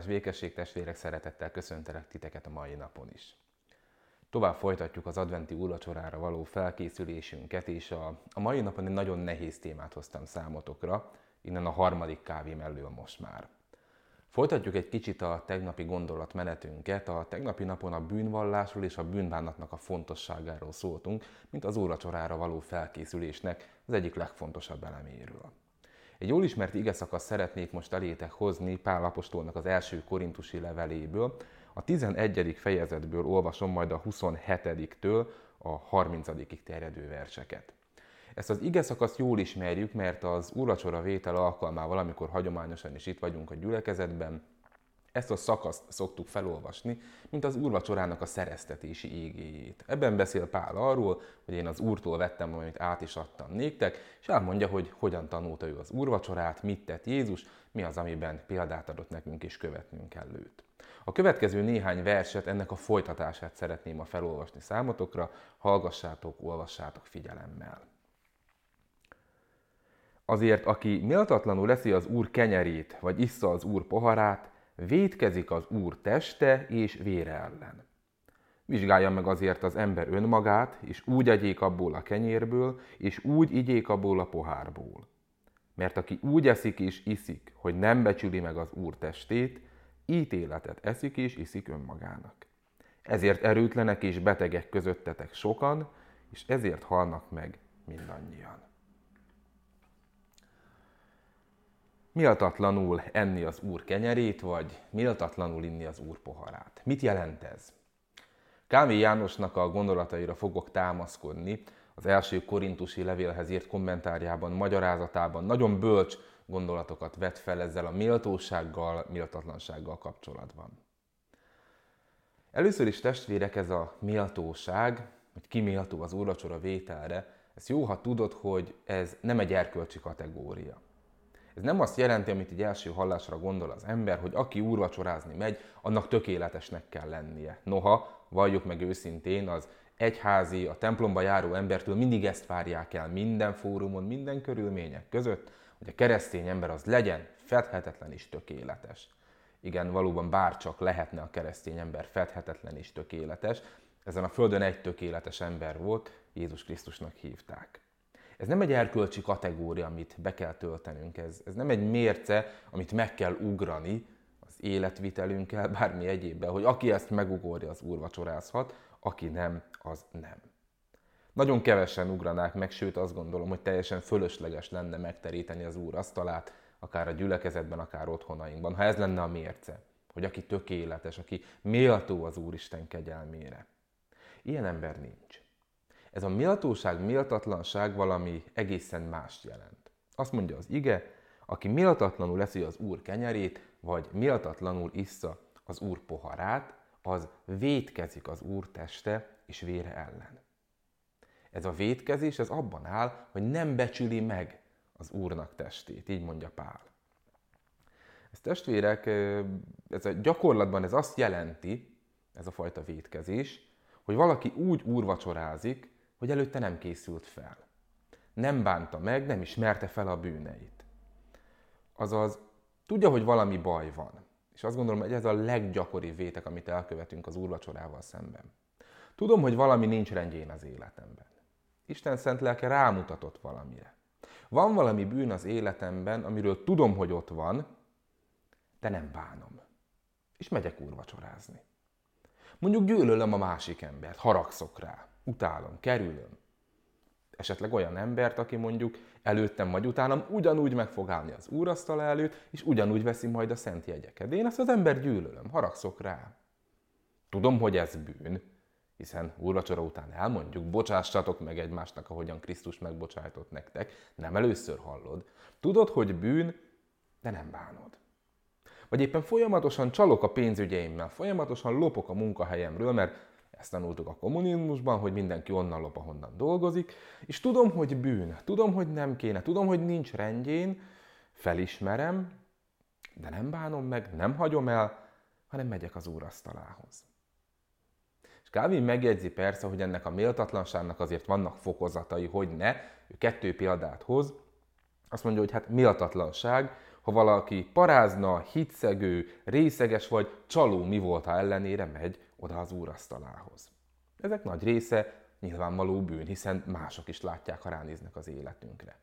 Áldás békesség testvérek, szeretettel köszöntelek titeket a mai napon is. Tovább folytatjuk az adventi úrvacsorára való felkészülésünket, és a, a mai napon egy nagyon nehéz témát hoztam számotokra, innen a harmadik kávé mellől most már. Folytatjuk egy kicsit a tegnapi gondolatmenetünket. A tegnapi napon a bűnvallásról és a bűnbánatnak a fontosságáról szóltunk, mint az úrvacsorára való felkészülésnek az egyik legfontosabb eleméről. Egy jól ismert igeszakasz szeretnék most elétek hozni Pál Apostolnak az első korintusi leveléből. A 11. fejezetből olvasom majd a 27-től a 30 terjedő verseket. Ezt az ige szakaszt jól ismerjük, mert az úrvacsora vétel alkalmával, amikor hagyományosan is itt vagyunk a gyülekezetben, ezt a szakaszt szoktuk felolvasni, mint az úrvacsorának a szereztetési égéjét. Ebben beszél Pál arról, hogy én az úrtól vettem, amit át is adtam néktek, és elmondja, hogy hogyan tanulta ő az úrvacsorát, mit tett Jézus, mi az, amiben példát adott nekünk és követnünk kell őt. A következő néhány verset, ennek a folytatását szeretném a felolvasni számotokra, hallgassátok, olvassátok figyelemmel. Azért, aki méltatlanul leszi az Úr kenyerét, vagy issza az Úr poharát, védkezik az Úr teste és vére ellen. Vizsgálja meg azért az ember önmagát, és úgy egyék abból a kenyérből, és úgy igyék abból a pohárból. Mert aki úgy eszik és iszik, hogy nem becsüli meg az Úr testét, ítéletet eszik és iszik önmagának. Ezért erőtlenek és betegek közöttetek sokan, és ezért halnak meg mindannyian. Méltatlanul enni az Úr kenyerét, vagy méltatlanul inni az Úr poharát. Mit jelent ez? Kávé Jánosnak a gondolataira fogok támaszkodni, az első korintusi levélhez írt kommentárjában, magyarázatában nagyon bölcs gondolatokat vet fel ezzel a méltósággal, méltatlansággal kapcsolatban. Először is testvérek, ez a méltóság, hogy ki méltó az úrvacsora vételre, ez jó, ha tudod, hogy ez nem egy erkölcsi kategória. Ez nem azt jelenti, amit egy első hallásra gondol az ember, hogy aki úrvacsorázni megy, annak tökéletesnek kell lennie. Noha, valljuk meg őszintén, az egyházi, a templomba járó embertől mindig ezt várják el minden fórumon, minden körülmények között, hogy a keresztény ember az legyen fedhetetlen és tökéletes. Igen, valóban bárcsak lehetne a keresztény ember fedhetetlen és tökéletes. Ezen a földön egy tökéletes ember volt, Jézus Krisztusnak hívták. Ez nem egy erkölcsi kategória, amit be kell töltenünk, ez, ez nem egy mérce, amit meg kell ugrani az életvitelünkkel, bármi egyébben, hogy aki ezt megugorja, az úrvacsorázhat, aki nem, az nem. Nagyon kevesen ugranák meg, sőt azt gondolom, hogy teljesen fölösleges lenne megteríteni az úr asztalát, akár a gyülekezetben, akár otthonainkban, ha ez lenne a mérce, hogy aki tökéletes, aki méltó az Úristen kegyelmére. Ilyen ember nincs. Ez a méltóság, méltatlanság valami egészen mást jelent. Azt mondja az ige, aki méltatlanul eszi az Úr kenyerét, vagy méltatlanul issza az Úr poharát, az vétkezik az Úr teste és vére ellen. Ez a vétkezés ez abban áll, hogy nem becsüli meg az Úrnak testét, így mondja Pál. Ez testvérek, ez a gyakorlatban ez azt jelenti, ez a fajta vétkezés, hogy valaki úgy úrvacsorázik, hogy előtte nem készült fel. Nem bánta meg, nem ismerte fel a bűneit. Azaz, tudja, hogy valami baj van. És azt gondolom, hogy ez a leggyakoribb vétek, amit elkövetünk az úrvacsorával szemben. Tudom, hogy valami nincs rendjén az életemben. Isten szent lelke rámutatott valamire. Van valami bűn az életemben, amiről tudom, hogy ott van, de nem bánom. És megyek úrvacsorázni. Mondjuk gyűlölöm a másik embert, haragszok rá utálom, kerülöm. Esetleg olyan embert, aki mondjuk előttem vagy utánam ugyanúgy meg fog állni az úrasztal előtt, és ugyanúgy veszi majd a szent jegyeket. Én ezt az ember gyűlölöm, haragszok rá. Tudom, hogy ez bűn, hiszen úrvacsora után elmondjuk, bocsássatok meg egymásnak, ahogyan Krisztus megbocsájtott nektek, nem először hallod. Tudod, hogy bűn, de nem bánod. Vagy éppen folyamatosan csalok a pénzügyeimmel, folyamatosan lopok a munkahelyemről, mert ezt tanultuk a kommunizmusban, hogy mindenki onnan lop, ahonnan dolgozik, és tudom, hogy bűn, tudom, hogy nem kéne, tudom, hogy nincs rendjén, felismerem, de nem bánom meg, nem hagyom el, hanem megyek az úrasztalához. És Calvin megjegyzi persze, hogy ennek a méltatlanságnak azért vannak fokozatai, hogy ne, ő kettő példát hoz, azt mondja, hogy hát méltatlanság, Ha valaki parázna, hitszegő, részeges vagy csaló mi volt, ellenére megy oda az úrasztalához. Ezek nagy része nyilvánvaló bűn, hiszen mások is látják, ha ránéznek az életünkre.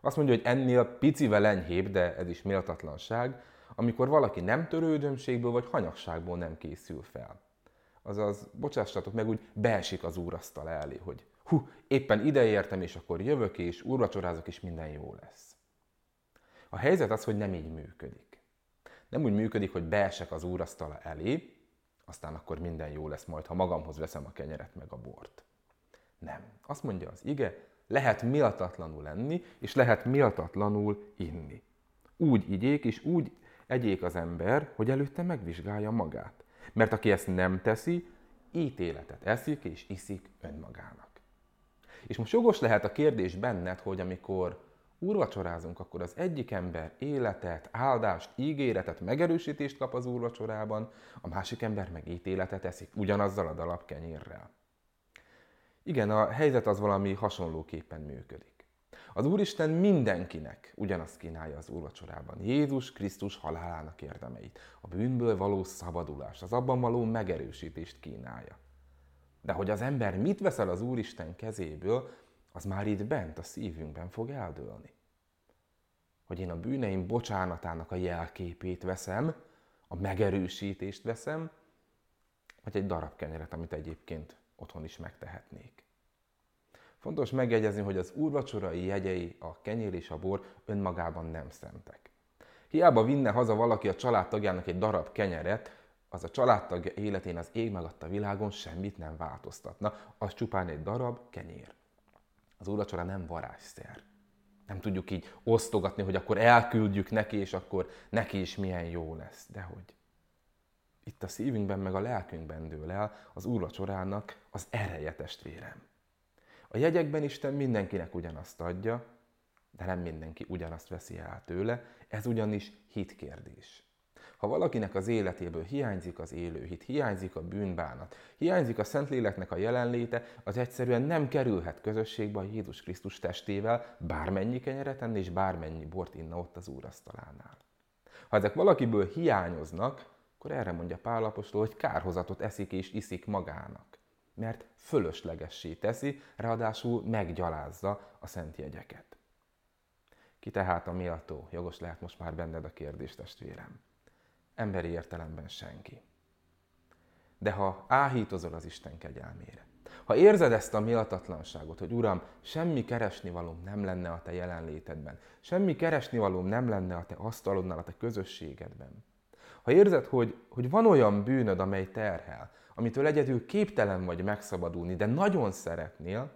Azt mondja, hogy ennél picivel enyhébb, de ez is méltatlanság, amikor valaki nem törődömségből vagy hanyagságból nem készül fel. Azaz, bocsássatok meg, úgy beesik az úrasztal elé, hogy hú, éppen ide értem, és akkor jövök, és úrvacsorázok, és minden jó lesz. A helyzet az, hogy nem így működik. Nem úgy működik, hogy beesek az úrasztala elé, aztán akkor minden jó lesz majd, ha magamhoz veszem a kenyeret meg a bort. Nem. Azt mondja az ige, lehet méltatlanul lenni, és lehet méltatlanul inni. Úgy igyék, és úgy egyék az ember, hogy előtte megvizsgálja magát. Mert aki ezt nem teszi, ítéletet eszik és iszik önmagának. És most jogos lehet a kérdés benned, hogy amikor úrvacsorázunk, akkor az egyik ember életet, áldást, ígéretet, megerősítést kap az úrvacsorában, a másik ember meg ítéletet eszik ugyanazzal a dalapkenyérrel. Igen, a helyzet az valami hasonlóképpen működik. Az Úristen mindenkinek ugyanazt kínálja az úrvacsorában. Jézus Krisztus halálának érdemeit, a bűnből való szabadulást, az abban való megerősítést kínálja. De hogy az ember mit veszel az Úristen kezéből, az már itt bent a szívünkben fog eldőlni. Hogy én a bűneim bocsánatának a jelképét veszem, a megerősítést veszem, vagy egy darab kenyeret, amit egyébként otthon is megtehetnék. Fontos megjegyezni, hogy az úrvacsorai jegyei, a kenyér és a bor önmagában nem szentek. Hiába vinne haza valaki a családtagjának egy darab kenyeret, az a családtagja életén az ég megadta világon semmit nem változtatna, az csupán egy darab kenyér. Az úrvacsora nem varázsszer. Nem tudjuk így osztogatni, hogy akkor elküldjük neki, és akkor neki is milyen jó lesz. Dehogy. Itt a szívünkben, meg a lelkünkben dől el az úrvacsorának az ereje testvérem. A jegyekben Isten mindenkinek ugyanazt adja, de nem mindenki ugyanazt veszi el tőle, ez ugyanis hitkérdés. Ha valakinek az életéből hiányzik az élő hit, hiányzik a bűnbánat, hiányzik a Szentléleknek a jelenléte, az egyszerűen nem kerülhet közösségbe a Jézus Krisztus testével, bármennyi kenyeret enni és bármennyi bort inna ott az úrasztalánál. Ha ezek valakiből hiányoznak, akkor erre mondja Pálapostól, hogy kárhozatot eszik és iszik magának mert fölöslegessé teszi, ráadásul meggyalázza a szent jegyeket. Ki tehát a méltó? Jogos lehet most már benned a kérdés, testvérem. Emberi értelemben senki. De ha áhítozol az Isten kegyelmére, ha érzed ezt a méltatlanságot, hogy Uram, semmi keresnivalóm nem lenne a Te jelenlétedben, semmi keresnivalóm nem lenne a Te asztalodnál, a Te közösségedben, ha érzed, hogy, hogy van olyan bűnöd, amely terhel, amitől egyedül képtelen vagy megszabadulni, de nagyon szeretnél,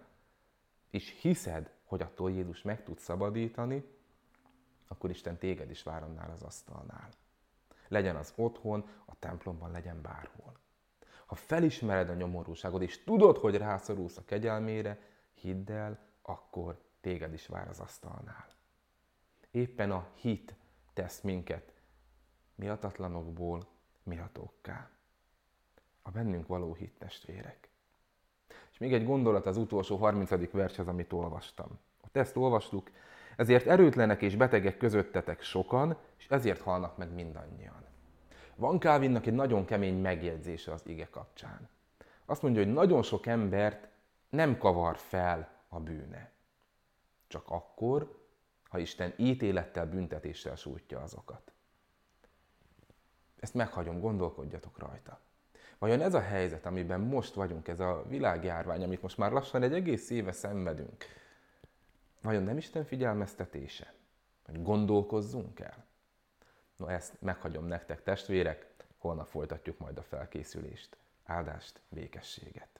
és hiszed, hogy attól Jézus meg tud szabadítani, akkor Isten téged is vár annál az asztalnál. Legyen az otthon, a templomban, legyen bárhol. Ha felismered a nyomorúságod, és tudod, hogy rászorulsz a kegyelmére, hidd el, akkor téged is vár az asztalnál. Éppen a hit tesz minket miatatlanokból miatókká a bennünk való hit testvérek. És még egy gondolat az utolsó 30. vershez, amit olvastam. Ott ezt olvastuk, ezért erőtlenek és betegek közöttetek sokan, és ezért halnak meg mindannyian. Van Kávinnak egy nagyon kemény megjegyzése az ige kapcsán. Azt mondja, hogy nagyon sok embert nem kavar fel a bűne. Csak akkor, ha Isten ítélettel, büntetéssel sújtja azokat. Ezt meghagyom, gondolkodjatok rajta. Vajon ez a helyzet, amiben most vagyunk, ez a világjárvány, amit most már lassan egy egész éve szenvedünk, vajon nem Isten figyelmeztetése? Hogy gondolkozzunk el? No, ezt meghagyom nektek testvérek, holnap folytatjuk majd a felkészülést. Áldást, békességet!